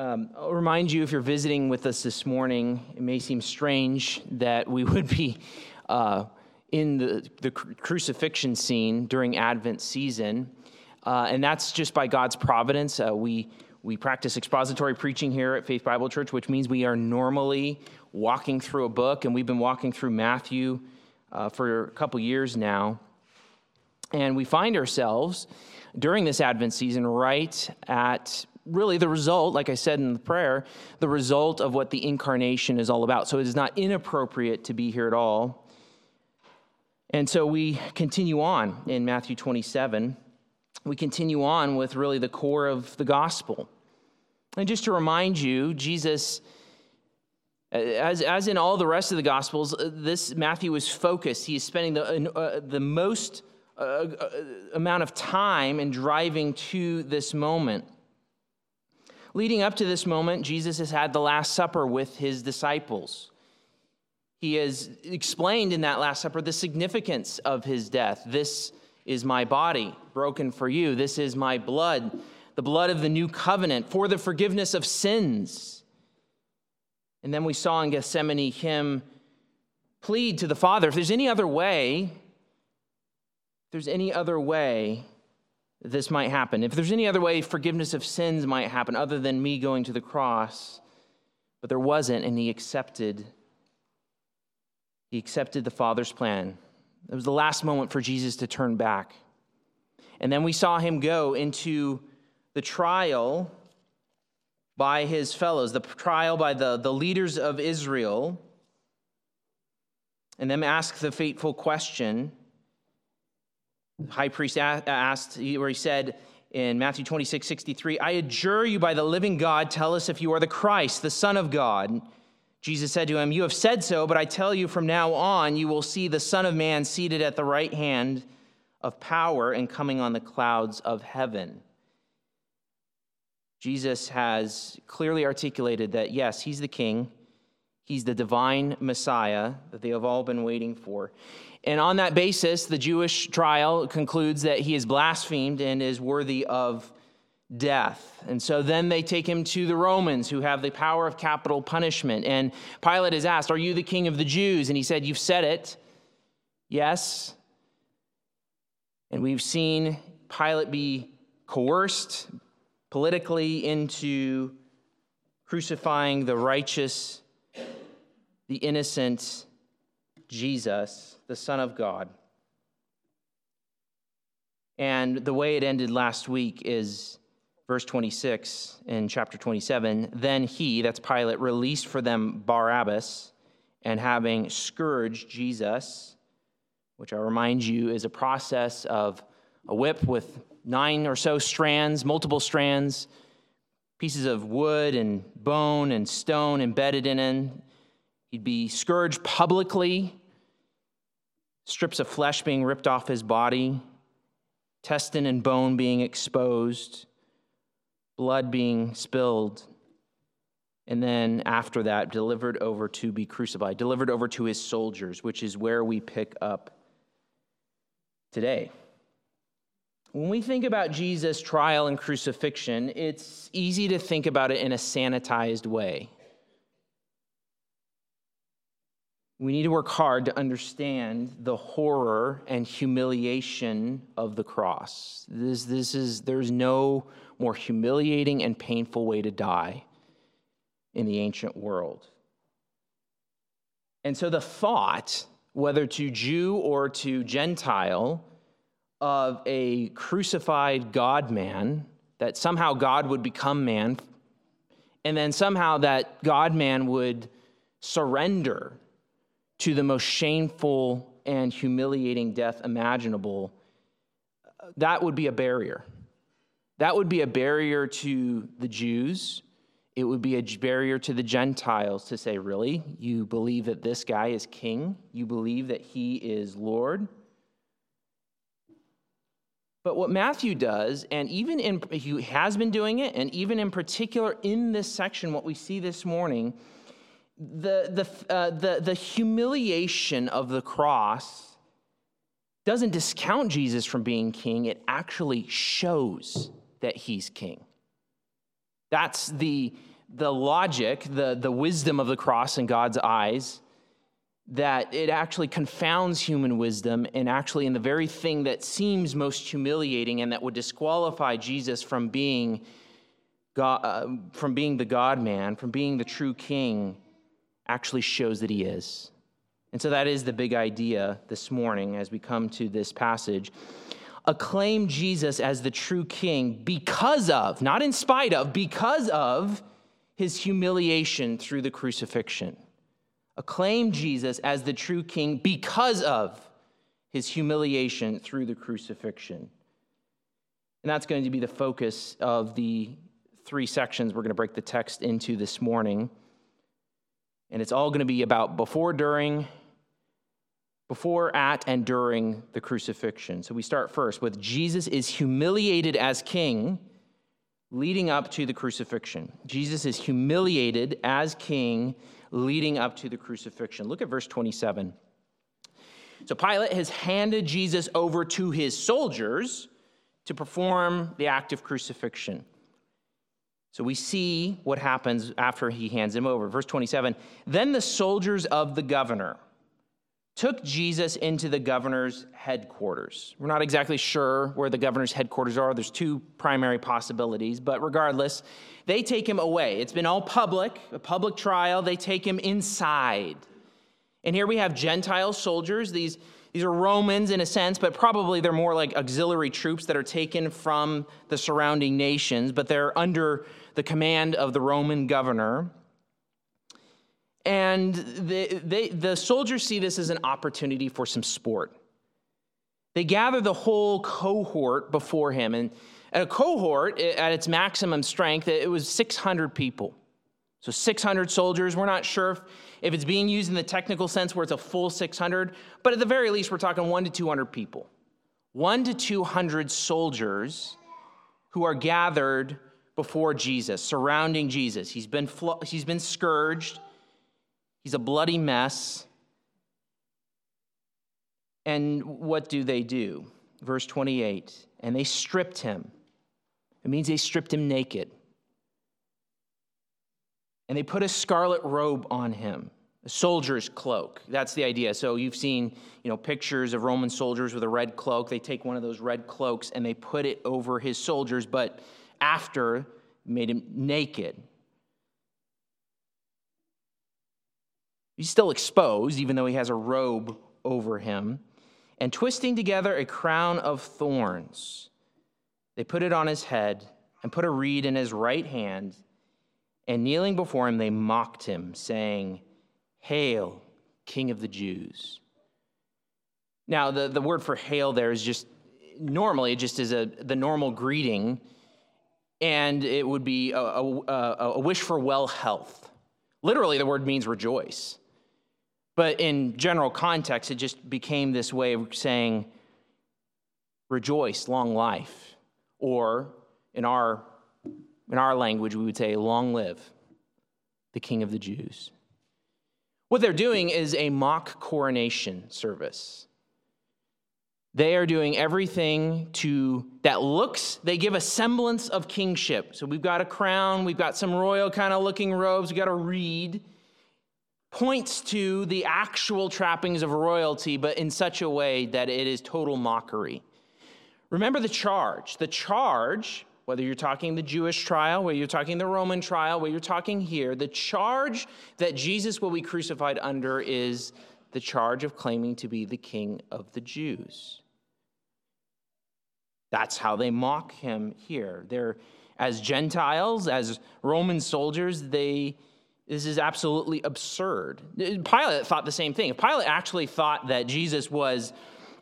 Um, I'll remind you if you're visiting with us this morning, it may seem strange that we would be uh, in the, the crucifixion scene during Advent season. Uh, and that's just by God's providence. Uh, we, we practice expository preaching here at Faith Bible Church, which means we are normally walking through a book, and we've been walking through Matthew uh, for a couple years now. And we find ourselves during this Advent season right at really the result, like I said in the prayer, the result of what the incarnation is all about. So it is not inappropriate to be here at all. And so we continue on in Matthew 27. We continue on with really the core of the gospel. And just to remind you, Jesus, as, as in all the rest of the gospels, uh, this Matthew is focused. He is spending the, uh, the most uh, uh, amount of time in driving to this moment. Leading up to this moment, Jesus has had the Last Supper with his disciples. He has explained in that Last Supper the significance of his death. This is my body broken for you. This is my blood, the blood of the new covenant for the forgiveness of sins. And then we saw in Gethsemane him plead to the Father if there's any other way, if there's any other way, this might happen. If there's any other way forgiveness of sins might happen other than me going to the cross, but there wasn't, and he accepted. He accepted the Father's plan. It was the last moment for Jesus to turn back. And then we saw him go into the trial by his fellows, the trial by the, the leaders of Israel, and then ask the fateful question high priest uh, asked, where he said in Matthew 26, 63, I adjure you by the living God, tell us if you are the Christ, the Son of God. Jesus said to him, You have said so, but I tell you from now on, you will see the Son of Man seated at the right hand of power and coming on the clouds of heaven. Jesus has clearly articulated that, yes, he's the king, he's the divine Messiah that they have all been waiting for. And on that basis, the Jewish trial concludes that he is blasphemed and is worthy of death. And so then they take him to the Romans who have the power of capital punishment. And Pilate is asked, Are you the king of the Jews? And he said, You've said it. Yes. And we've seen Pilate be coerced politically into crucifying the righteous, the innocent Jesus the Son of God. And the way it ended last week is verse 26 in chapter 27. Then he, that's Pilate, released for them Barabbas, and having scourged Jesus, which I remind you is a process of a whip with nine or so strands, multiple strands, pieces of wood and bone and stone embedded in it. He'd be scourged publicly strips of flesh being ripped off his body, intestine and bone being exposed, blood being spilled, and then after that, delivered over to be crucified, delivered over to his soldiers, which is where we pick up today. When we think about Jesus' trial and crucifixion, it's easy to think about it in a sanitized way. We need to work hard to understand the horror and humiliation of the cross. This, this is, there's no more humiliating and painful way to die in the ancient world. And so the thought, whether to Jew or to Gentile, of a crucified God man, that somehow God would become man, and then somehow that God man would surrender to the most shameful and humiliating death imaginable, that would be a barrier. That would be a barrier to the Jews. It would be a barrier to the Gentiles to say, Really? You believe that this guy is king? You believe that he is Lord? But what Matthew does, and even in, he has been doing it, and even in particular in this section, what we see this morning, the, the, uh, the, the humiliation of the cross doesn't discount Jesus from being king, it actually shows that he's king. That's the, the logic, the, the wisdom of the cross in God's eyes, that it actually confounds human wisdom, and actually, in the very thing that seems most humiliating and that would disqualify Jesus from being, God, uh, from being the God man, from being the true king, actually shows that he is. And so that is the big idea this morning as we come to this passage. Acclaim Jesus as the true king because of, not in spite of, because of his humiliation through the crucifixion. Acclaim Jesus as the true king because of his humiliation through the crucifixion. And that's going to be the focus of the three sections we're going to break the text into this morning. And it's all going to be about before, during, before, at, and during the crucifixion. So we start first with Jesus is humiliated as king leading up to the crucifixion. Jesus is humiliated as king leading up to the crucifixion. Look at verse 27. So Pilate has handed Jesus over to his soldiers to perform the act of crucifixion. So we see what happens after he hands him over. Verse 27 Then the soldiers of the governor took Jesus into the governor's headquarters. We're not exactly sure where the governor's headquarters are. There's two primary possibilities, but regardless, they take him away. It's been all public, a public trial. They take him inside. And here we have Gentile soldiers. These, these are Romans in a sense, but probably they're more like auxiliary troops that are taken from the surrounding nations, but they're under the command of the Roman governor. And they, they, the soldiers see this as an opportunity for some sport. They gather the whole cohort before him. And a cohort, at its maximum strength, it was 600 people. So 600 soldiers. We're not sure if, if it's being used in the technical sense where it's a full 600, but at the very least, we're talking one to 200 people. One to 200 soldiers who are gathered before Jesus, surrounding Jesus. He's been, he's been scourged, he's a bloody mess. And what do they do? Verse 28 and they stripped him. It means they stripped him naked. And they put a scarlet robe on him, a soldier's cloak. That's the idea. So you've seen, you know, pictures of Roman soldiers with a red cloak. They take one of those red cloaks and they put it over his soldiers, but after made him naked. He's still exposed, even though he has a robe over him. And twisting together a crown of thorns, they put it on his head and put a reed in his right hand. And kneeling before him, they mocked him, saying, Hail, King of the Jews. Now, the, the word for hail there is just normally, it just is a, the normal greeting and it would be a, a, a, wish for well health. Literally, the word means rejoice. But in general context, it just became this way of saying, rejoice, long life. Or in our, in our language, we would say, long live the King of the Jews. What they're doing is a mock coronation service. They are doing everything to that looks, they give a semblance of kingship. So we've got a crown, we've got some royal kind of looking robes, we've got a reed. Points to the actual trappings of royalty, but in such a way that it is total mockery. Remember the charge. The charge, whether you're talking the Jewish trial, whether you're talking the Roman trial, whether you're talking here, the charge that Jesus will be crucified under is the charge of claiming to be the king of the Jews. That's how they mock him here. They're as Gentiles, as Roman soldiers, they this is absolutely absurd. Pilate thought the same thing. If Pilate actually thought that Jesus was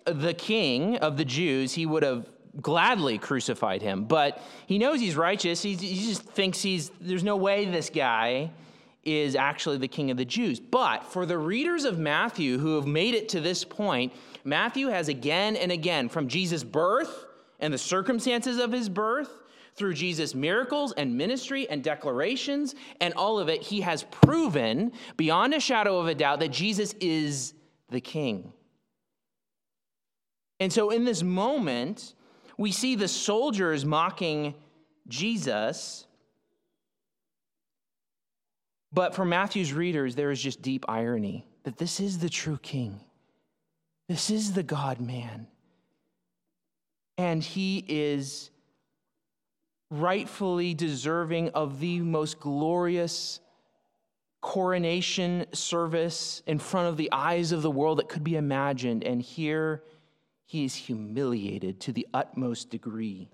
the king of the Jews, he would have gladly crucified him. But he knows he's righteous. He, he just thinks he's there's no way this guy is actually the king of the Jews. But for the readers of Matthew who have made it to this point, Matthew has again and again, from Jesus' birth and the circumstances of his birth, through Jesus' miracles and ministry and declarations and all of it, he has proven beyond a shadow of a doubt that Jesus is the king. And so in this moment, we see the soldiers mocking Jesus But for Matthew's readers, there is just deep irony that this is the true king. This is the God man. And he is rightfully deserving of the most glorious coronation service in front of the eyes of the world that could be imagined. And here he is humiliated to the utmost degree.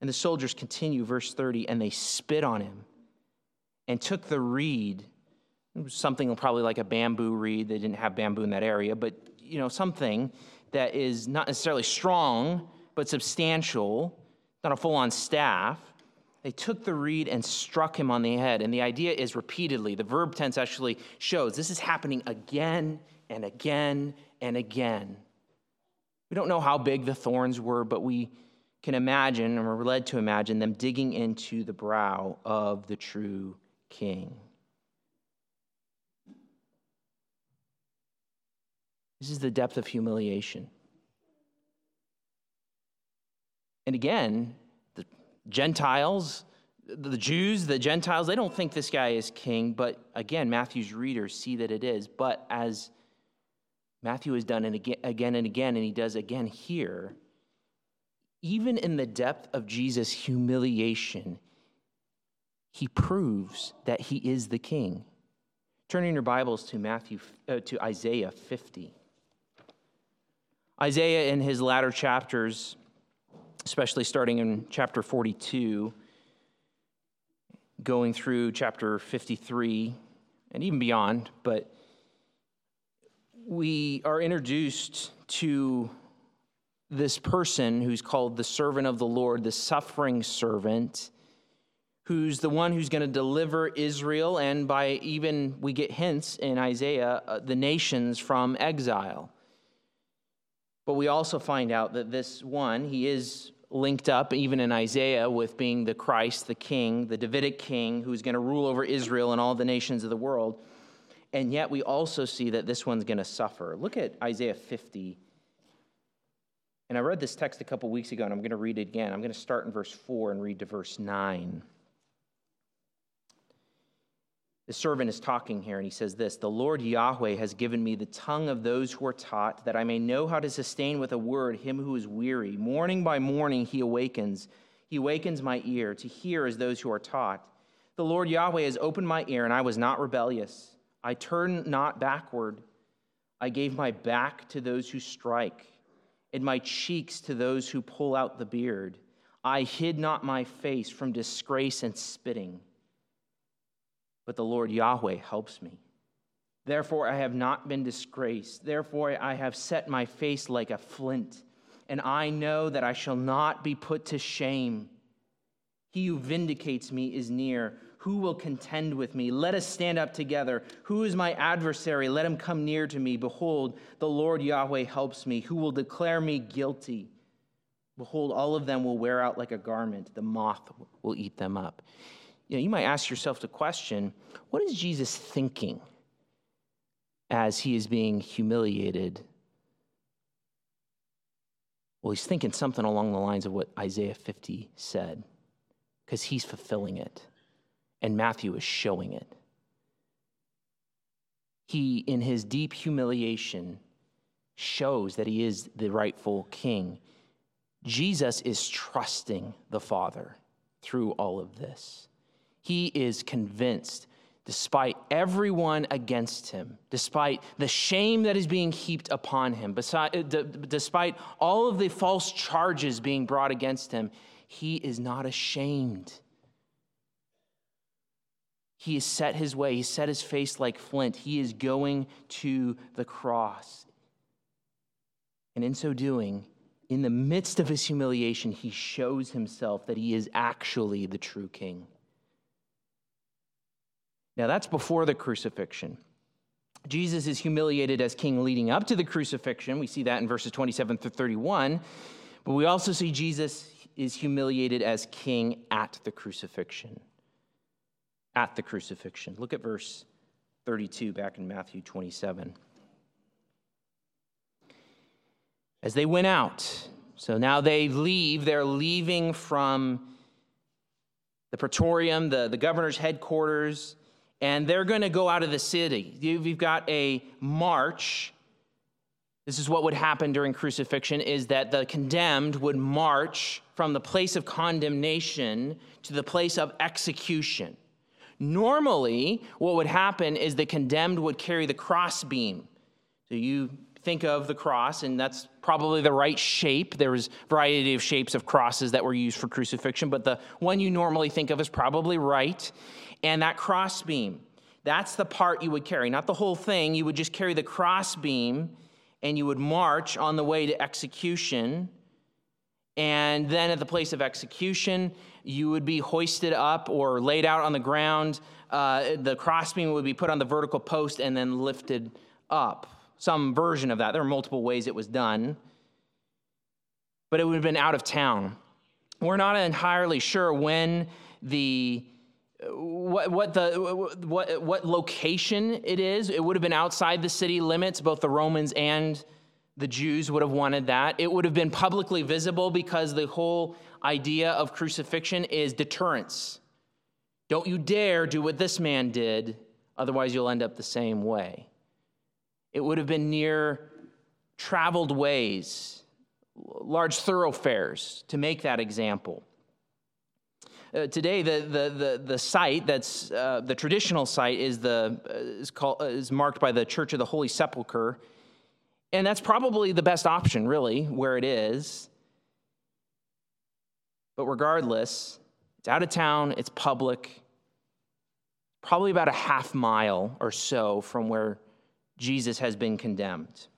And the soldiers continue, verse 30, and they spit on him and took the reed, something probably like a bamboo reed. They didn't have bamboo in that area, but you know, something that is not necessarily strong, but substantial, not a full on staff. They took the reed and struck him on the head. And the idea is repeatedly, the verb tense actually shows this is happening again and again and again. We don't know how big the thorns were, but we can imagine, and we're led to imagine, them digging into the brow of the true king. This is the depth of humiliation. And again, the Gentiles, the Jews, the Gentiles, they don't think this guy is king, but again, Matthew's readers see that it is. But as Matthew has done it again and again, and he does again here, even in the depth of Jesus' humiliation, he proves that he is the king. Turning your Bibles to Matthew uh, to Isaiah 50. Isaiah in his latter chapters, especially starting in chapter 42, going through chapter 53 and even beyond, but we are introduced to this person who's called the servant of the Lord, the suffering servant who's the one who's going to deliver Israel, and by even we get hints in Isaiah, uh, the nations from exile. But we also find out that this one, he is linked up, even in Isaiah, with being the Christ, the king, the Davidic king, who's going to rule over Israel and all the nations of the world. And yet we also see that this one's going to suffer. Look at Isaiah 50. And I read this text a couple weeks ago, and I'm going to read it again. I'm going to start in verse 4 and read to verse 9. The servant is talking here, and he says this The Lord Yahweh has given me the tongue of those who are taught, that I may know how to sustain with a word him who is weary. Morning by morning he awakens. He awakens my ear to hear as those who are taught. The Lord Yahweh has opened my ear, and I was not rebellious. I turned not backward. I gave my back to those who strike, and my cheeks to those who pull out the beard. I hid not my face from disgrace and spitting but the Lord Yahweh helps me. Therefore, I have not been disgraced. Therefore, I have set my face like a flint, and I know that I shall not be put to shame. He who vindicates me is near. Who will contend with me? Let us stand up together. Who is my adversary? Let him come near to me. Behold, the Lord Yahweh helps me. Who will declare me guilty? Behold, all of them will wear out like a garment. The moth will eat them up you know, you might ask yourself the question what is Jesus thinking as he is being humiliated? Well, he's thinking something along the lines of what Isaiah 50 said, because he's fulfilling it, and Matthew is showing it. He, in his deep humiliation, shows that he is the rightful king. Jesus is trusting the Father through all of this. He is convinced, despite everyone against him, despite the shame that is being heaped upon him, uh, despite all of the false charges being brought against him, he is not ashamed. He has set his way, he set his face like flint. He is going to the cross. And in so doing, in the midst of his humiliation, he shows himself that he is actually the true king. Now, that's before the crucifixion. Jesus is humiliated as king leading up to the crucifixion. We see that in verses 27 through 31. But we also see Jesus is humiliated as king at the crucifixion. At the crucifixion. Look at verse 32 back in Matthew 27. As they went out, so now they leave, they're leaving from the praetorium, the, the governor's headquarters, and they're going to go out of the city. You've got a march. This is what would happen during crucifixion is that the condemned would march from the place of condemnation to the place of execution. Normally, what would happen is the condemned would carry the crossbeam. So you think of the cross, and that's probably the right shape. There was a variety of shapes of crosses that were used for crucifixion, but the one you normally think of is probably right. And that crossbeam, that's the part you would carry, not the whole thing. You would just carry the crossbeam and you would march on the way to execution. And then at the place of execution, you would be hoisted up or laid out on the ground. Uh, the crossbeam would be put on the vertical post and then lifted up. Some version of that. There are multiple ways it was done. But it would have been out of town. We're not entirely sure when the what, what the what what location it is. It would have been outside the city limits. Both the Romans and the Jews would have wanted that. It would have been publicly visible because the whole idea of crucifixion is deterrence. Don't you dare do what this man did, otherwise, you'll end up the same way. It would have been near traveled ways, large thoroughfares, to make that example. Uh, today, the, the, the, the, site that's uh, the traditional site is, the, uh, is, called, uh, is marked by the Church of the Holy Sepulchre. And that's probably the best option, really, where it is. But regardless, it's out of town, it's public, probably about a half mile or so from where Jesus has been condemned.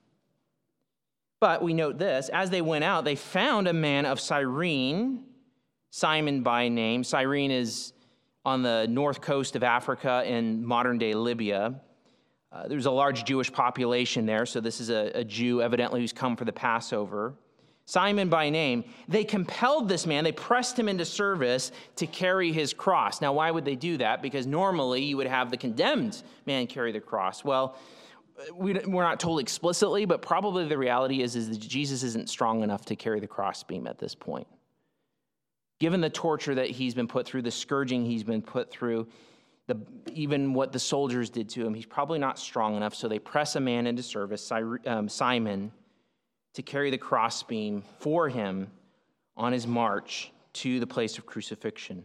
But we note this as they went out, they found a man of Cyrene Simon by name. Cyrene is on the north coast of Africa in modern day Libya. Uh, there's a large Jewish population there, so this is a, a Jew evidently who's come for the Passover. Simon by name, they compelled this man, they pressed him into service to carry his cross. Now, why would they do that? Because normally you would have the condemned man carry the cross. Well, we, are not told explicitly, but probably the reality is, is that Jesus isn't strong enough to carry the crossbeam at this point. Given the torture that he's been put through, the scourging he's been put through, the, even what the soldiers did to him, he's probably not strong enough. So they press a man into service, um, Simon, to carry the crossbeam for him on his march to the place of crucifixion.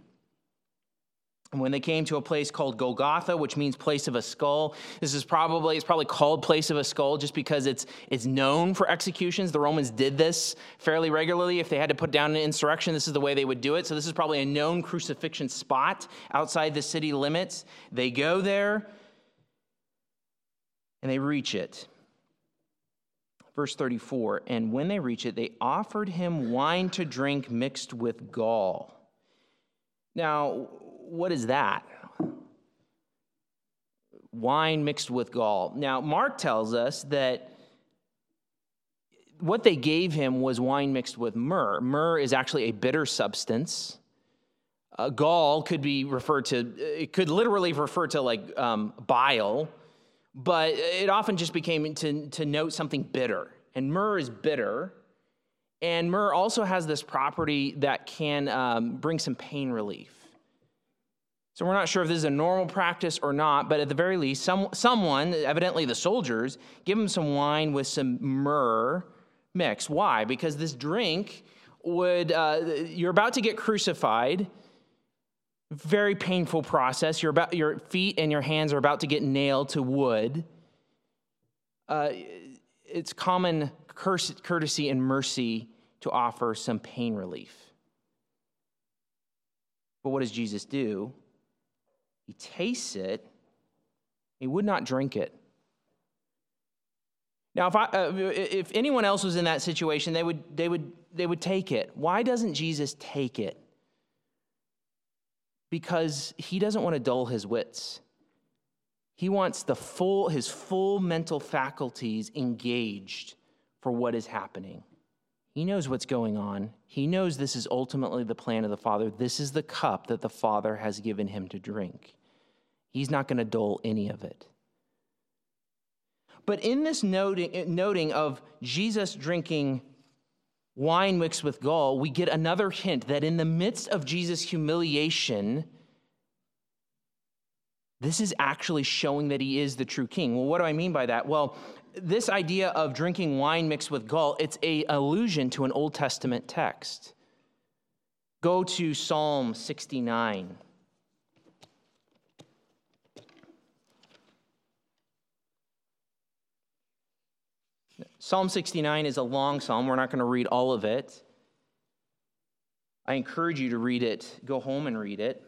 And when they came to a place called Golgotha, which means place of a skull, this is probably it's probably called place of a skull just because it's it's known for executions. The Romans did this fairly regularly. If they had to put down an insurrection, this is the way they would do it. So this is probably a known crucifixion spot outside the city limits. They go there and they reach it. Verse 34, and when they reach it, they offered him wine to drink mixed with gall. Now, what is that? Wine mixed with gall. Now, Mark tells us that what they gave him was wine mixed with myrrh. Myrrh is actually a bitter substance. Uh, gall could be referred to, it could literally refer to like um, bile, but it often just became to, to note something bitter. And myrrh is bitter. And myrrh also has this property that can um, bring some pain relief. So we're not sure if this is a normal practice or not, but at the very least, some, someone, evidently the soldiers, give them some wine with some myrrh mix. Why? Because this drink would, uh, you're about to get crucified. Very painful process. You're about, your feet and your hands are about to get nailed to wood. Uh, it's common courtesy and mercy to offer some pain relief. But what does Jesus do? He tastes it, he would not drink it. Now, if, I, uh, if anyone else was in that situation, they would, they, would, they would take it. Why doesn't Jesus take it? Because he doesn't want to dull his wits. He wants the full, his full mental faculties engaged for what is happening. He knows what's going on. He knows this is ultimately the plan of the Father. This is the cup that the Father has given him to drink. He's not going to dull any of it. But in this noting, noting of Jesus drinking wine mixed with gall, we get another hint that in the midst of Jesus' humiliation, this is actually showing that he is the true king. Well, what do I mean by that? Well, this idea of drinking wine mixed with gall, it's a allusion to an Old Testament text. Go to Psalm 69. Psalm 69 is a long psalm. We're not going to read all of it. I encourage you to read it. Go home and read it.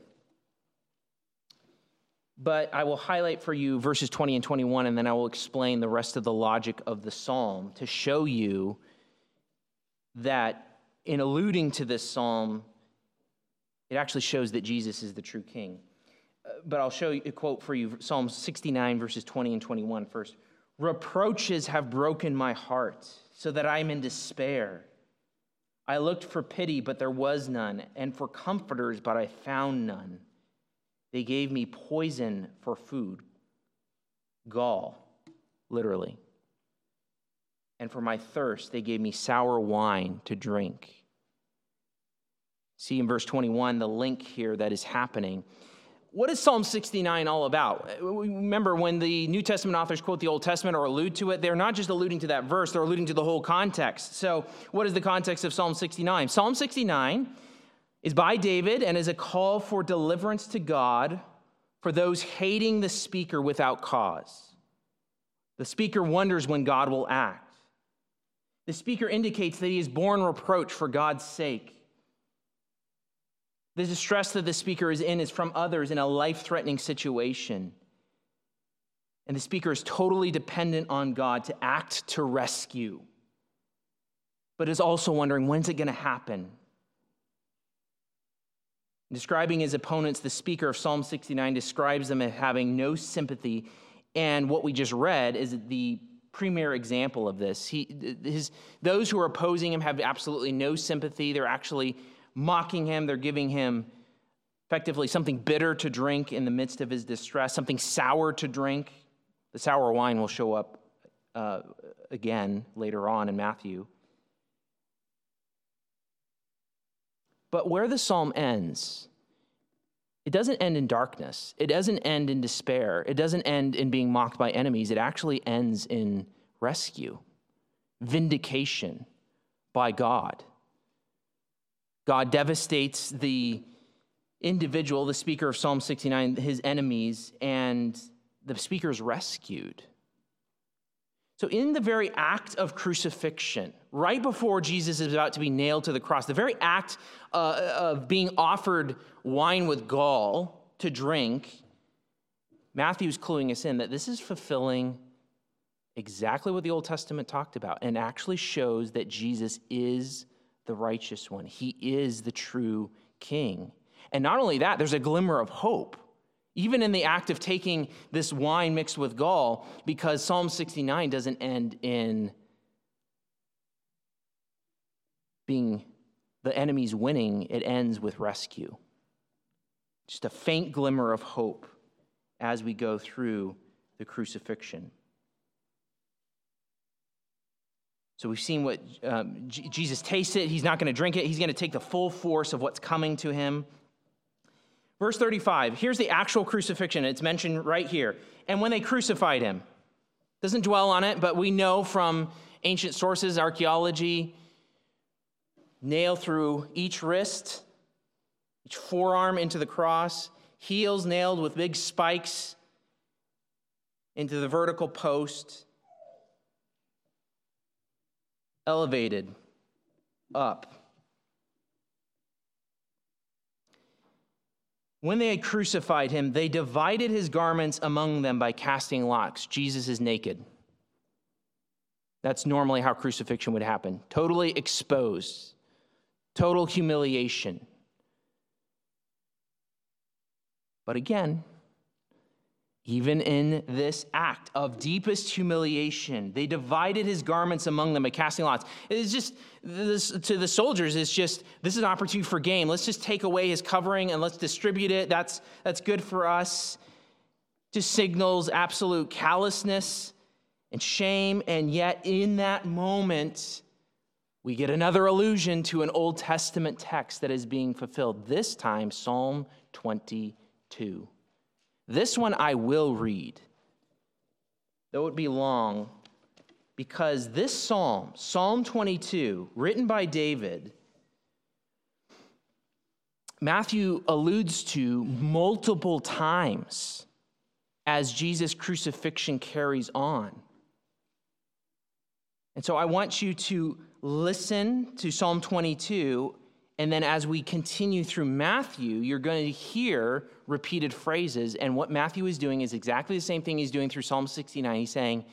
But I will highlight for you verses 20 and 21, and then I will explain the rest of the logic of the psalm to show you that in alluding to this psalm, it actually shows that Jesus is the true king. Uh, but I'll show you a quote for you Psalm 69, verses 20 and 21 first. Reproaches have broken my heart so that I am in despair. I looked for pity, but there was none, and for comforters, but I found none. They gave me poison for food, gall, literally. And for my thirst, they gave me sour wine to drink. See in verse 21 the link here that is happening what is Psalm 69 all about? Remember, when the New Testament authors quote the Old Testament or allude to it, they're not just alluding to that verse, they're alluding to the whole context. So, what is the context of Psalm 69? Psalm 69 is by David and is a call for deliverance to God for those hating the speaker without cause. The speaker wonders when God will act. The speaker indicates that he is borne reproach for God's sake. The distress that the speaker is in is from others in a life threatening situation. And the speaker is totally dependent on God to act to rescue, but is also wondering when's it going to happen? Describing his opponents, the speaker of Psalm 69 describes them as having no sympathy. And what we just read is the premier example of this. He, his, those who are opposing him have absolutely no sympathy. They're actually mocking him. They're giving him effectively something bitter to drink in the midst of his distress, something sour to drink. The sour wine will show up uh, again later on in Matthew. But where the psalm ends, it doesn't end in darkness. It doesn't end in despair. It doesn't end in being mocked by enemies. It actually ends in rescue, vindication by God. God devastates the individual, the speaker of Psalm 69, his enemies, and the speaker is rescued. So, in the very act of crucifixion, right before Jesus is about to be nailed to the cross, the very act uh, of being offered wine with gall to drink, Matthew's cluing us in that this is fulfilling exactly what the Old Testament talked about and actually shows that Jesus is the righteous one. He is the true king. And not only that, there's a glimmer of hope, even in the act of taking this wine mixed with gall, because Psalm 69 doesn't end in being the enemy's winning, it ends with rescue. Just a faint glimmer of hope as we go through the crucifixion. So we've seen what um, J- Jesus tastes it. He's not going to drink it. He's going to take the full force of what's coming to him. Verse 35, here's the actual crucifixion. It's mentioned right here. And when they crucified him, doesn't dwell on it, but we know from ancient sources, archaeology, nail through each wrist, each forearm into the cross, heels nailed with big spikes into the vertical post elevated up. When they had crucified him, they divided his garments among them by casting lots. Jesus is naked. That's normally how crucifixion would happen totally exposed, total humiliation. But again, even in this act of deepest humiliation, they divided his garments among them by casting lots. It's just, this, to the soldiers, it's just, this is an opportunity for gain. Let's just take away his covering and let's distribute it. That's, that's good for us. Just signals absolute callousness and shame. And yet, in that moment, we get another allusion to an Old Testament text that is being fulfilled, this time Psalm 22. This one I will read, though it be long, because this psalm, Psalm 22, written by David, Matthew alludes to multiple times as Jesus' crucifixion carries on. And so I want you to listen to Psalm 22, and then as we continue through Matthew, you're going to hear repeated phrases. And what Matthew is doing is exactly the same thing he's doing through Psalm 69. He's saying,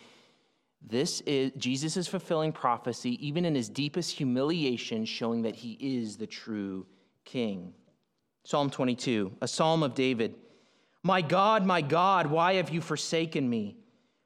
this is Jesus is fulfilling prophecy, even in his deepest humiliation, showing that he is the true king. Psalm 22, a psalm of David. My God, my God, why have you forsaken me?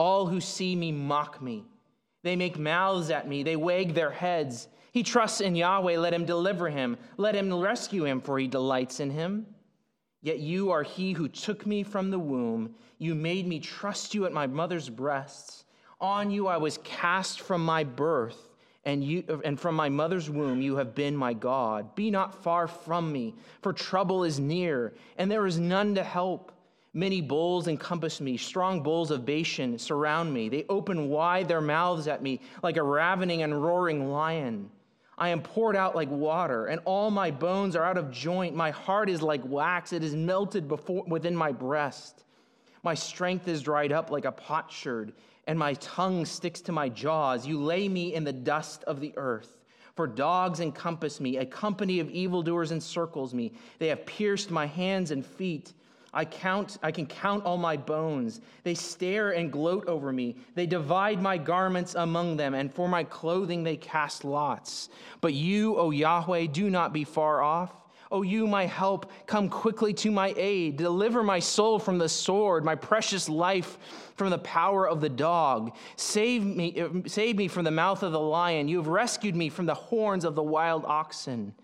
All who see me mock me. They make mouths at me, they wag their heads. He trusts in Yahweh, let him deliver him. Let him rescue him, for he delights in him. Yet you are he who took me from the womb. You made me trust you at my mother's breasts. On you I was cast from my birth, and, you, and from my mother's womb you have been my God. Be not far from me, for trouble is near, and there is none to help. Many bulls encompass me, strong bulls of Bashan surround me. They open wide their mouths at me like a ravening and roaring lion. I am poured out like water, and all my bones are out of joint. My heart is like wax, it is melted before, within my breast. My strength is dried up like a potsherd, and my tongue sticks to my jaws. You lay me in the dust of the earth. For dogs encompass me, a company of evildoers encircles me. They have pierced my hands and feet. I count I can count all my bones. They stare and gloat over me. They divide my garments among them, and for my clothing they cast lots. But you, O Yahweh, do not be far off. O you, my help, come quickly to my aid. Deliver my soul from the sword, my precious life from the power of the dog. Save me, eh, save me from the mouth of the lion. You have rescued me from the horns of the wild oxen.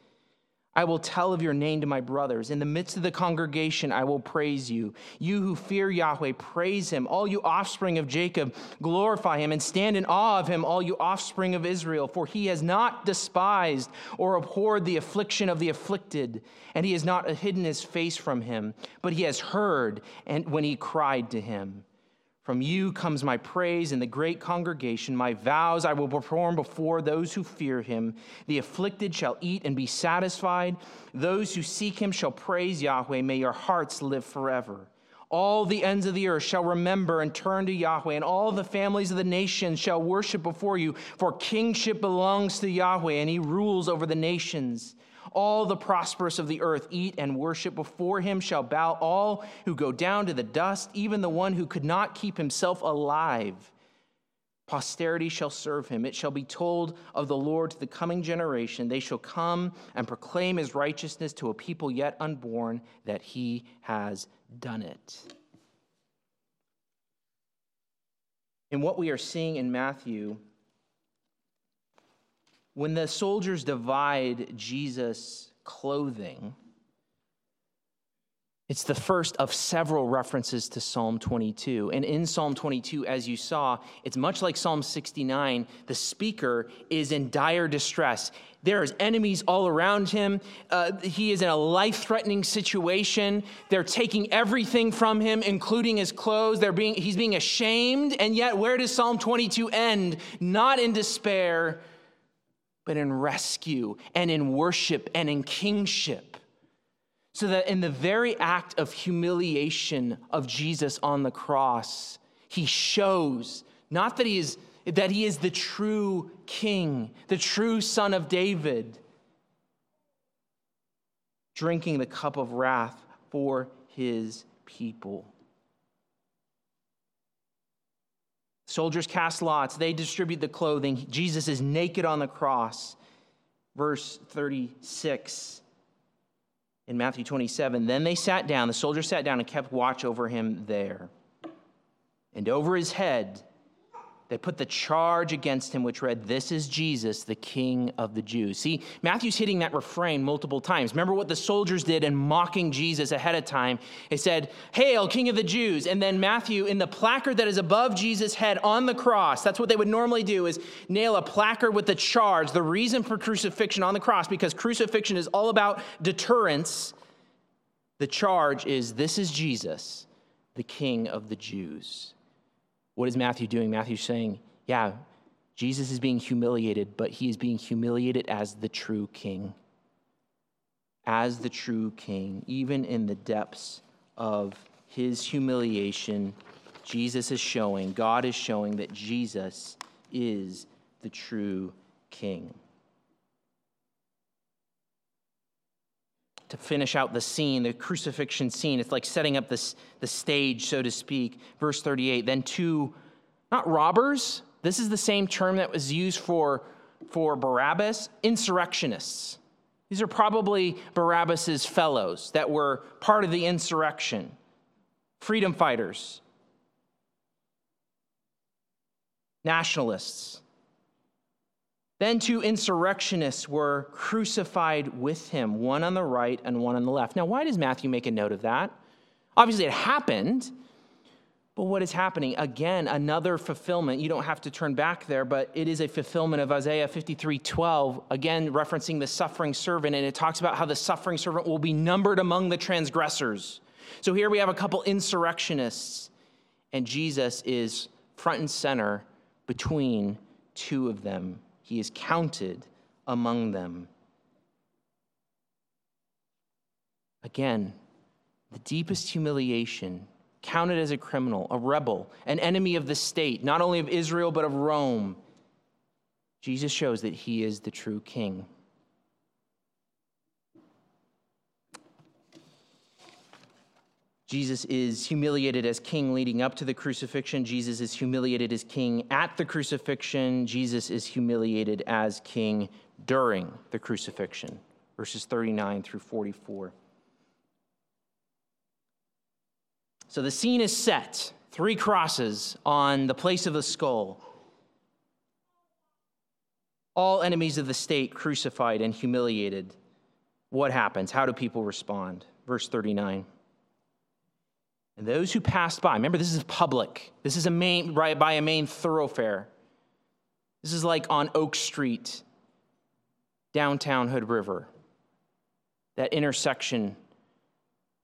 I will tell of your name to my brothers. In the midst of the congregation, I will praise you. You who fear Yahweh, praise him. All you offspring of Jacob, glorify him and stand in awe of him, all you offspring of Israel. For he has not despised or abhorred the affliction of the afflicted, and he has not hidden his face from him, but he has heard and when he cried to him. From you comes my praise in the great congregation. My vows I will perform before those who fear him. The afflicted shall eat and be satisfied. Those who seek him shall praise Yahweh. May your hearts live forever. All the ends of the earth shall remember and turn to Yahweh, and all the families of the nations shall worship before you. For kingship belongs to Yahweh, and he rules over the nations. All the prosperous of the earth eat and worship before him shall bow all who go down to the dust, even the one who could not keep himself alive. Posterity shall serve him. It shall be told of the Lord to the coming generation. They shall come and proclaim his righteousness to a people yet unborn, that he has done it. In what we are seeing in Matthew, when the soldiers divide Jesus' clothing, it's the first of several references to Psalm 22. And in Psalm 22, as you saw, it's much like Psalm 69. The speaker is in dire distress. There's enemies all around him. Uh, he is in a life threatening situation. They're taking everything from him, including his clothes. They're being, he's being ashamed. And yet, where does Psalm 22 end? Not in despair, but in rescue and in worship and in kingship. So that in the very act of humiliation of Jesus on the cross, he shows not that he is that he is the true king, the true son of David, drinking the cup of wrath for his people. Soldiers cast lots, they distribute the clothing. Jesus is naked on the cross. verse 36 in Matthew 27. Then they sat down, the soldiers sat down and kept watch over him there. And over his head, they put the charge against him, which read, This is Jesus, the King of the Jews. See, Matthew's hitting that refrain multiple times. Remember what the soldiers did in mocking Jesus ahead of time? They said, Hail, King of the Jews. And then Matthew, in the placard that is above Jesus' head on the cross, that's what they would normally do, is nail a placard with the charge, the reason for crucifixion on the cross, because crucifixion is all about deterrence. The charge is, This is Jesus, the King of the Jews. What is Matthew doing? Matthew's saying, yeah, Jesus is being humiliated, but he is being humiliated as the true king. As the true king, even in the depths of his humiliation, Jesus is showing, God is showing that Jesus is the true king. To finish out the scene, the crucifixion scene. It's like setting up this, the stage, so to speak. Verse 38 then two, not robbers, this is the same term that was used for, for Barabbas, insurrectionists. These are probably Barabbas's fellows that were part of the insurrection, freedom fighters, nationalists. Then two insurrectionists were crucified with him, one on the right and one on the left. Now, why does Matthew make a note of that? Obviously, it happened, but what is happening? Again, another fulfillment. You don't have to turn back there, but it is a fulfillment of Isaiah 53 12, again, referencing the suffering servant, and it talks about how the suffering servant will be numbered among the transgressors. So here we have a couple insurrectionists, and Jesus is front and center between two of them he is counted among them. Again, the deepest humiliation, counted as a criminal, a rebel, an enemy of the state, not only of Israel, but of Rome. Jesus shows that he is the true king. Jesus is humiliated as king leading up to the crucifixion. Jesus is humiliated as king at the crucifixion. Jesus is humiliated as king during the crucifixion. Verses 39 through 44. So the scene is set three crosses on the place of the skull. All enemies of the state crucified and humiliated. What happens? How do people respond? Verse 39. And those who passed by, remember, this is public. This is a main, right by a main thoroughfare. This is like on Oak Street, downtown Hood River. That intersection,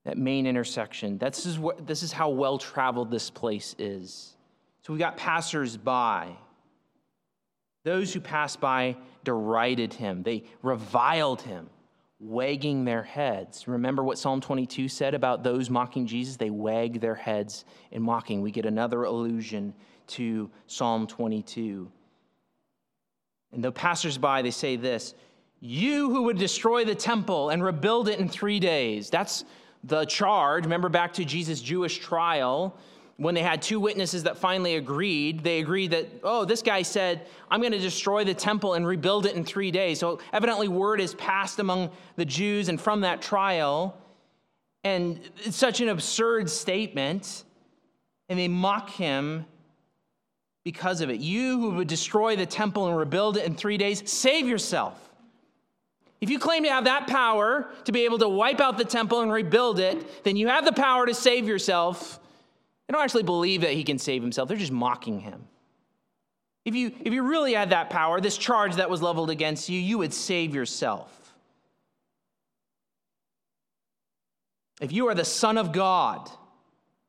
that main intersection. This is, what, this is how well traveled this place is. So we got passers by. Those who passed by derided him, they reviled him wagging their heads. Remember what Psalm 22 said about those mocking Jesus? They wag their heads in mocking. We get another allusion to Psalm 22. And the passersby, they say this You who would destroy the temple and rebuild it in three days. That's the charge. Remember back to Jesus' Jewish trial when they had two witnesses that finally agreed, they agreed that, oh, this guy said, I'm going to destroy the temple and rebuild it in three days. So evidently, word is passed among the Jews, and from that trial, and it's such an absurd statement, and they mock him because of it. You who would destroy the temple and rebuild it in three days, save yourself. If you claim to have that power to be able to wipe out the temple and rebuild it, then you have the power to save yourself. They don't actually believe that he can save himself, they're just mocking him. If you, if you really had that power, this charge that was leveled against you, you would save yourself. If you are the Son of God,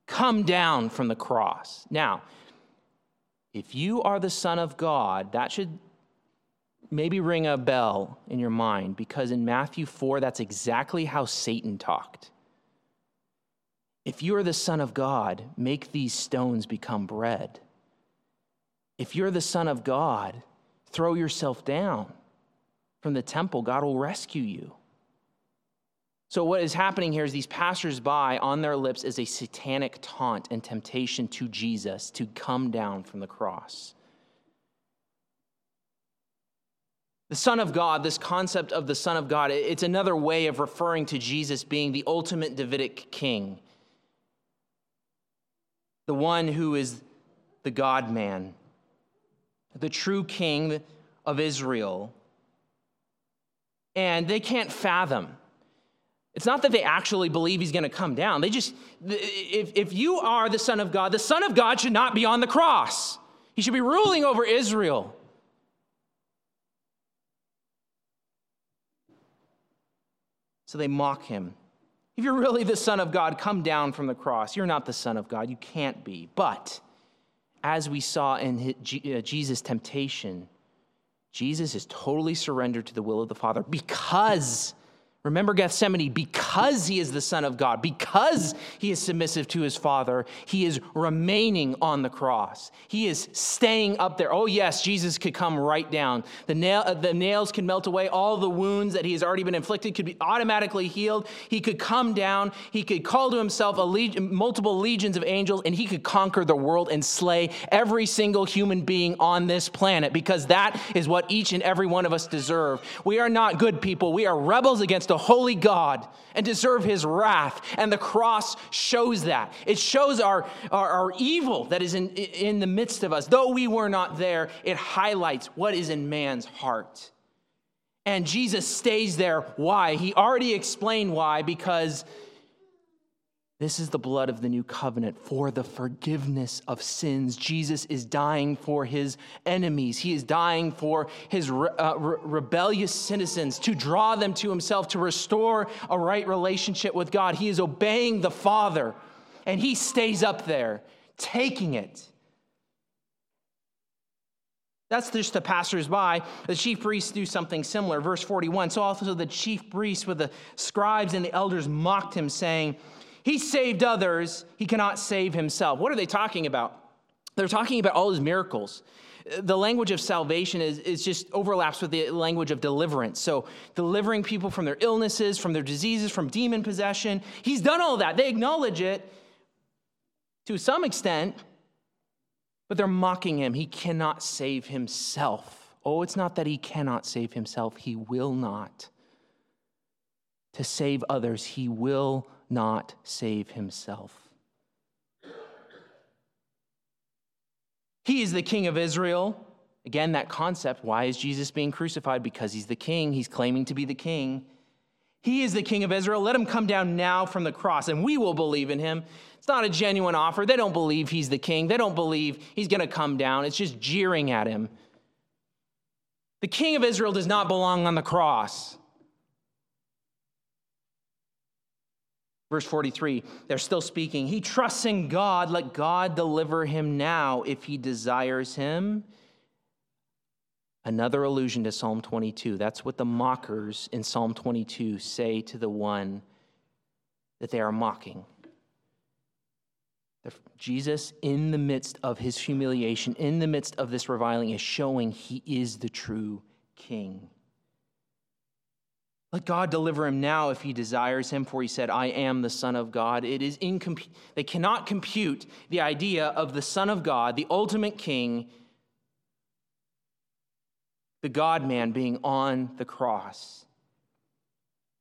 come down from the cross. Now, if you are the Son of God, that should maybe ring a bell in your mind because in Matthew 4, that's exactly how Satan talked. If you are the Son of God, make these stones become bread. If you're the Son of God, throw yourself down from the temple. God will rescue you. So, what is happening here is these passersby on their lips is a satanic taunt and temptation to Jesus to come down from the cross. The Son of God, this concept of the Son of God, it's another way of referring to Jesus being the ultimate Davidic king, the one who is the God man, the true king of Israel. And they can't fathom. It's not that they actually believe he's going to come down. They just, if, if you are the Son of God, the Son of God should not be on the cross. He should be ruling over Israel. So they mock him. If you're really the Son of God, come down from the cross. You're not the Son of God. You can't be. But as we saw in uh, Jesus' temptation, Jesus is totally surrendered to the will of the Father because Remember Gethsemane, because he is the Son of God, because he is submissive to his Father, he is remaining on the cross. He is staying up there. Oh, yes, Jesus could come right down. The, nail, uh, the nails can melt away. All the wounds that he has already been inflicted could be automatically healed. He could come down. He could call to himself leg- multiple legions of angels, and he could conquer the world and slay every single human being on this planet because that is what each and every one of us deserve. We are not good people, we are rebels against a holy God and deserve his wrath. And the cross shows that. It shows our, our, our, evil that is in, in the midst of us. Though we were not there, it highlights what is in man's heart. And Jesus stays there. Why? He already explained why, because this is the blood of the new covenant for the forgiveness of sins. Jesus is dying for his enemies. He is dying for his re- uh, re- rebellious citizens to draw them to himself, to restore a right relationship with God. He is obeying the Father, and he stays up there taking it. That's just the passersby. The chief priests do something similar. Verse 41 So also the chief priests with the scribes and the elders mocked him, saying, he saved others, he cannot save himself. What are they talking about? They're talking about all his miracles. The language of salvation is, is just overlaps with the language of deliverance. So, delivering people from their illnesses, from their diseases, from demon possession. He's done all that. They acknowledge it to some extent, but they're mocking him. He cannot save himself. Oh, it's not that he cannot save himself, he will not. To save others, he will not save himself. He is the king of Israel. Again, that concept why is Jesus being crucified? Because he's the king. He's claiming to be the king. He is the king of Israel. Let him come down now from the cross, and we will believe in him. It's not a genuine offer. They don't believe he's the king. They don't believe he's going to come down. It's just jeering at him. The king of Israel does not belong on the cross. Verse 43, they're still speaking. He trusts in God. Let God deliver him now if he desires him. Another allusion to Psalm 22. That's what the mockers in Psalm 22 say to the one that they are mocking. Jesus, in the midst of his humiliation, in the midst of this reviling, is showing he is the true king. Let God deliver him now if he desires him, for he said, I am the Son of God. It is incomp- they cannot compute the idea of the Son of God, the ultimate king, the God man being on the cross.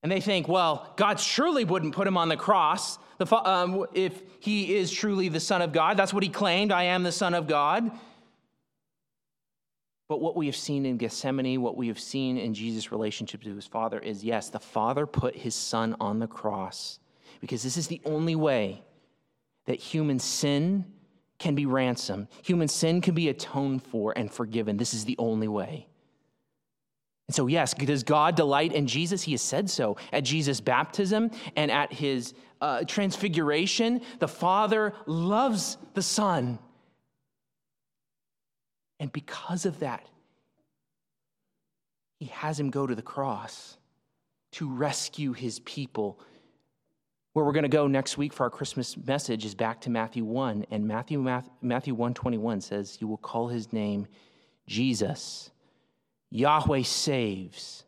And they think, well, God surely wouldn't put him on the cross um, if he is truly the Son of God. That's what he claimed I am the Son of God. But what we have seen in Gethsemane, what we have seen in Jesus' relationship to his Father is yes, the Father put his Son on the cross because this is the only way that human sin can be ransomed, human sin can be atoned for and forgiven. This is the only way. And so, yes, does God delight in Jesus? He has said so. At Jesus' baptism and at his uh, transfiguration, the Father loves the Son and because of that, he has him go to the cross to rescue his people. Where we're going to go next week for our Christmas message is back to Matthew 1 and Matthew Matthew 121 says you will call his name Jesus. Yahweh saves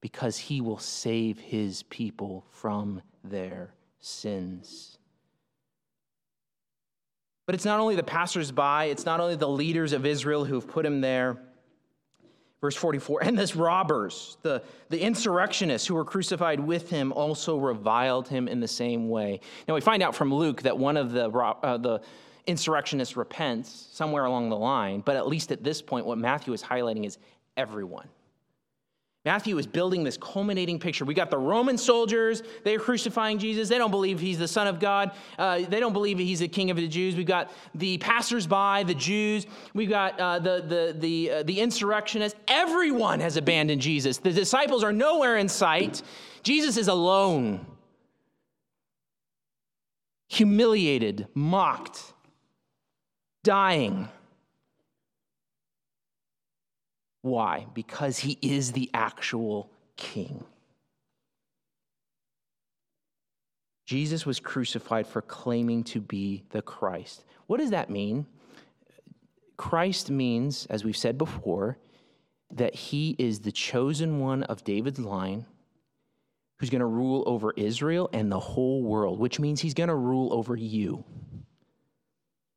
because he will save his people from their sins. But it's not only the passersby, it's not only the leaders of Israel who've put him there. Verse 44 And this robbers, the, the insurrectionists who were crucified with him, also reviled him in the same way. Now we find out from Luke that one of the, uh, the insurrectionists repents somewhere along the line, but at least at this point, what Matthew is highlighting is everyone. Matthew is building this culminating picture. We got the Roman soldiers, they're crucifying Jesus. They don't believe he's the Son of God. Uh, they don't believe he's the King of the Jews. We've got the passersby, the Jews. We've got uh, the, the, the, uh, the insurrectionists. Everyone has abandoned Jesus. The disciples are nowhere in sight. Jesus is alone, humiliated, mocked, dying. Why? Because he is the actual king. Jesus was crucified for claiming to be the Christ. What does that mean? Christ means, as we've said before, that he is the chosen one of David's line who's going to rule over Israel and the whole world, which means he's going to rule over you.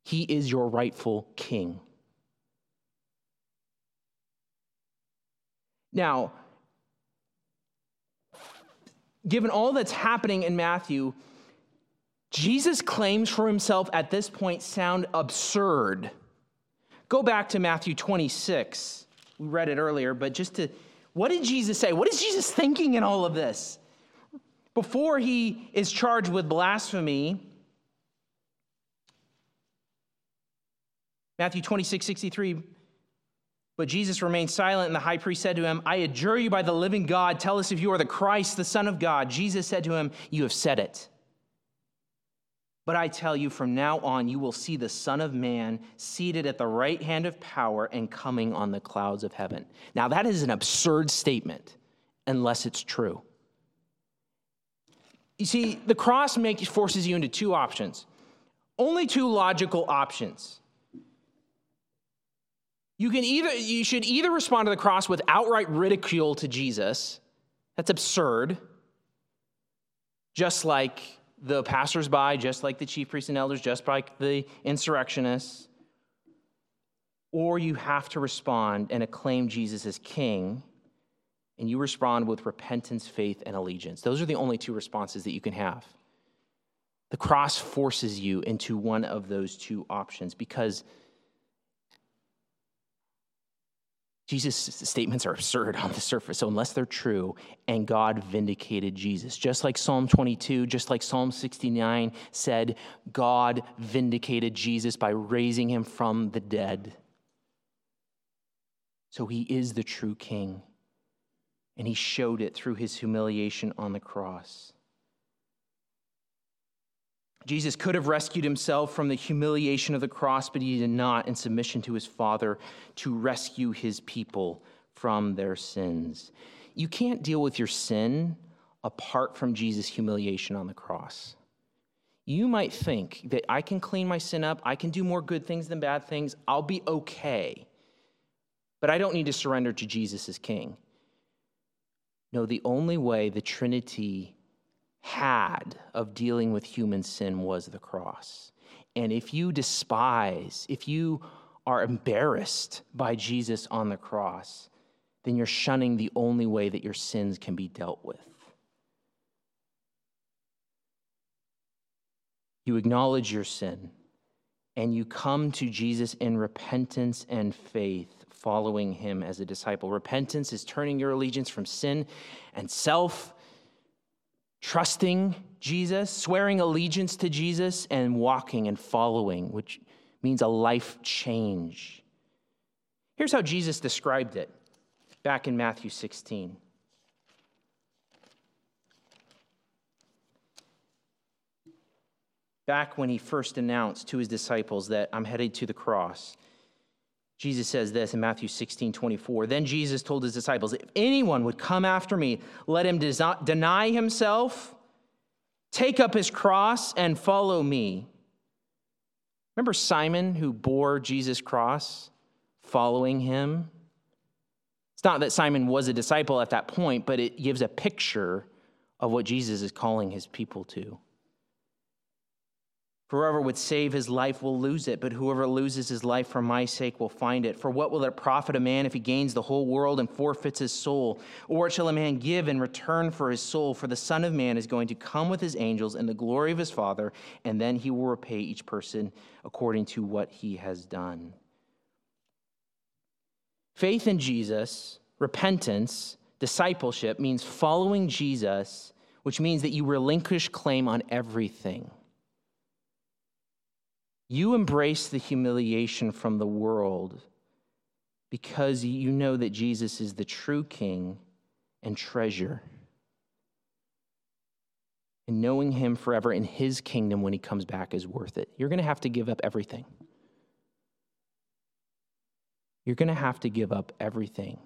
He is your rightful king. Now, given all that's happening in Matthew, Jesus' claims for himself at this point sound absurd. Go back to Matthew 26. We read it earlier, but just to, what did Jesus say? What is Jesus thinking in all of this? Before he is charged with blasphemy, Matthew 26, 63, but Jesus remained silent, and the high priest said to him, I adjure you by the living God, tell us if you are the Christ, the Son of God. Jesus said to him, You have said it. But I tell you, from now on, you will see the Son of Man seated at the right hand of power and coming on the clouds of heaven. Now, that is an absurd statement, unless it's true. You see, the cross makes, forces you into two options, only two logical options. You can either you should either respond to the cross with outright ridicule to Jesus. That's absurd. Just like the passersby, just like the chief priests and elders, just like the insurrectionists. Or you have to respond and acclaim Jesus as king, and you respond with repentance, faith, and allegiance. Those are the only two responses that you can have. The cross forces you into one of those two options because Jesus' statements are absurd on the surface. So, unless they're true, and God vindicated Jesus, just like Psalm 22, just like Psalm 69 said, God vindicated Jesus by raising him from the dead. So, he is the true king, and he showed it through his humiliation on the cross. Jesus could have rescued himself from the humiliation of the cross, but he did not, in submission to his Father, to rescue his people from their sins. You can't deal with your sin apart from Jesus' humiliation on the cross. You might think that I can clean my sin up, I can do more good things than bad things, I'll be okay. But I don't need to surrender to Jesus as king. No, the only way the Trinity had of dealing with human sin was the cross. And if you despise, if you are embarrassed by Jesus on the cross, then you're shunning the only way that your sins can be dealt with. You acknowledge your sin and you come to Jesus in repentance and faith, following him as a disciple. Repentance is turning your allegiance from sin and self trusting Jesus, swearing allegiance to Jesus, and walking and following, which means a life change. Here's how Jesus described it back in Matthew 16. Back when he first announced to his disciples that I'm headed to the cross. Jesus says this in Matthew 16, 24. Then Jesus told his disciples, If anyone would come after me, let him deny himself, take up his cross, and follow me. Remember Simon who bore Jesus' cross, following him? It's not that Simon was a disciple at that point, but it gives a picture of what Jesus is calling his people to. Whoever would save his life will lose it, but whoever loses his life for my sake will find it. For what will it profit a man if he gains the whole world and forfeits his soul? Or what shall a man give in return for his soul? For the Son of Man is going to come with his angels in the glory of his Father, and then he will repay each person according to what he has done. Faith in Jesus, repentance, discipleship means following Jesus, which means that you relinquish claim on everything. You embrace the humiliation from the world because you know that Jesus is the true king and treasure. And knowing him forever in his kingdom when he comes back is worth it. You're going to have to give up everything. You're going to have to give up everything.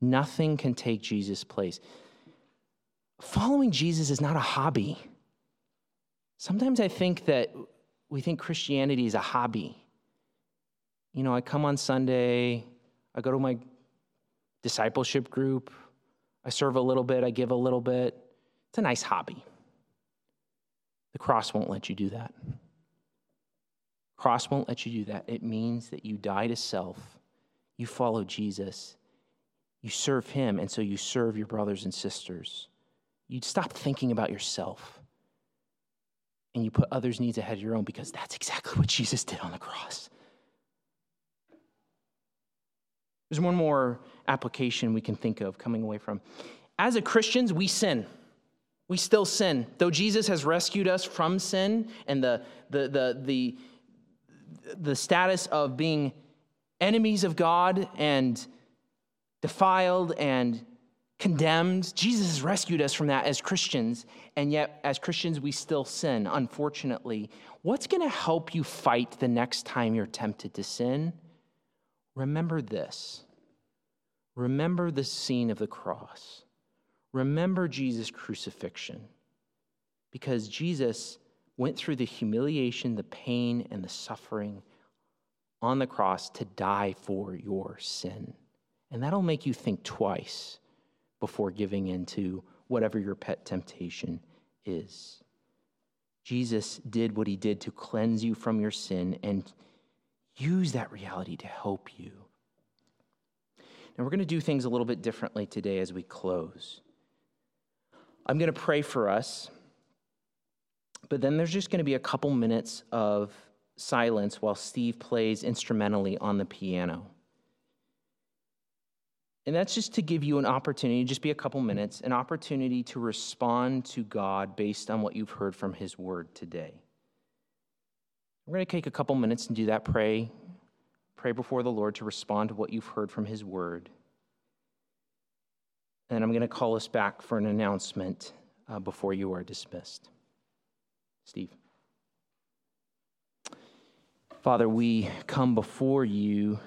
Nothing can take Jesus' place. Following Jesus is not a hobby. Sometimes I think that we think Christianity is a hobby. You know, I come on Sunday, I go to my discipleship group, I serve a little bit, I give a little bit. It's a nice hobby. The cross won't let you do that. Cross won't let you do that. It means that you die to self, you follow Jesus, you serve him, and so you serve your brothers and sisters. You stop thinking about yourself and you put others' needs ahead of your own because that's exactly what Jesus did on the cross. There's one more application we can think of coming away from. As a Christians, we sin. We still sin. Though Jesus has rescued us from sin and the, the, the, the, the status of being enemies of God and defiled and condemned. Jesus has rescued us from that as Christians, and yet as Christians, we still sin, unfortunately. What's going to help you fight the next time you're tempted to sin? Remember this. Remember the scene of the cross. Remember Jesus' crucifixion. Because Jesus went through the humiliation, the pain, and the suffering on the cross to die for your sin. And that'll make you think twice before giving in to whatever your pet temptation is. Jesus did what he did to cleanse you from your sin and use that reality to help you. Now, we're going to do things a little bit differently today as we close. I'm going to pray for us, but then there's just going to be a couple minutes of silence while Steve plays instrumentally on the piano. And that's just to give you an opportunity, just be a couple minutes, an opportunity to respond to God based on what you've heard from His Word today. We're going to take a couple minutes and do that. Pray. Pray before the Lord to respond to what you've heard from His Word. And I'm going to call us back for an announcement uh, before you are dismissed. Steve. Father, we come before you.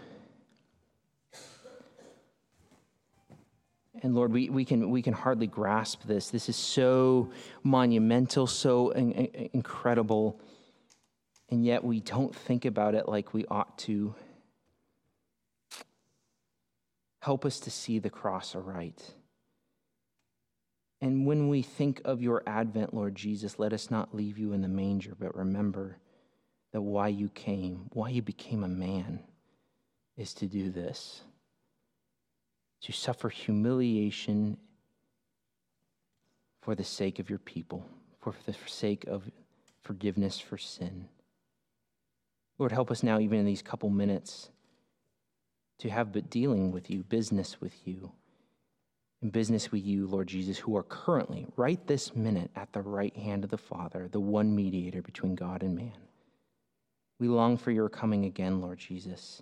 And Lord, we, we, can, we can hardly grasp this. This is so monumental, so in, in, incredible, and yet we don't think about it like we ought to. Help us to see the cross aright. And when we think of your advent, Lord Jesus, let us not leave you in the manger, but remember that why you came, why you became a man, is to do this to suffer humiliation for the sake of your people, for the sake of forgiveness for sin. Lord, help us now, even in these couple minutes, to have but dealing with you, business with you, and business with you, Lord Jesus, who are currently, right this minute, at the right hand of the Father, the one mediator between God and man. We long for your coming again, Lord Jesus.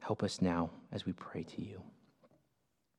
Help us now as we pray to you.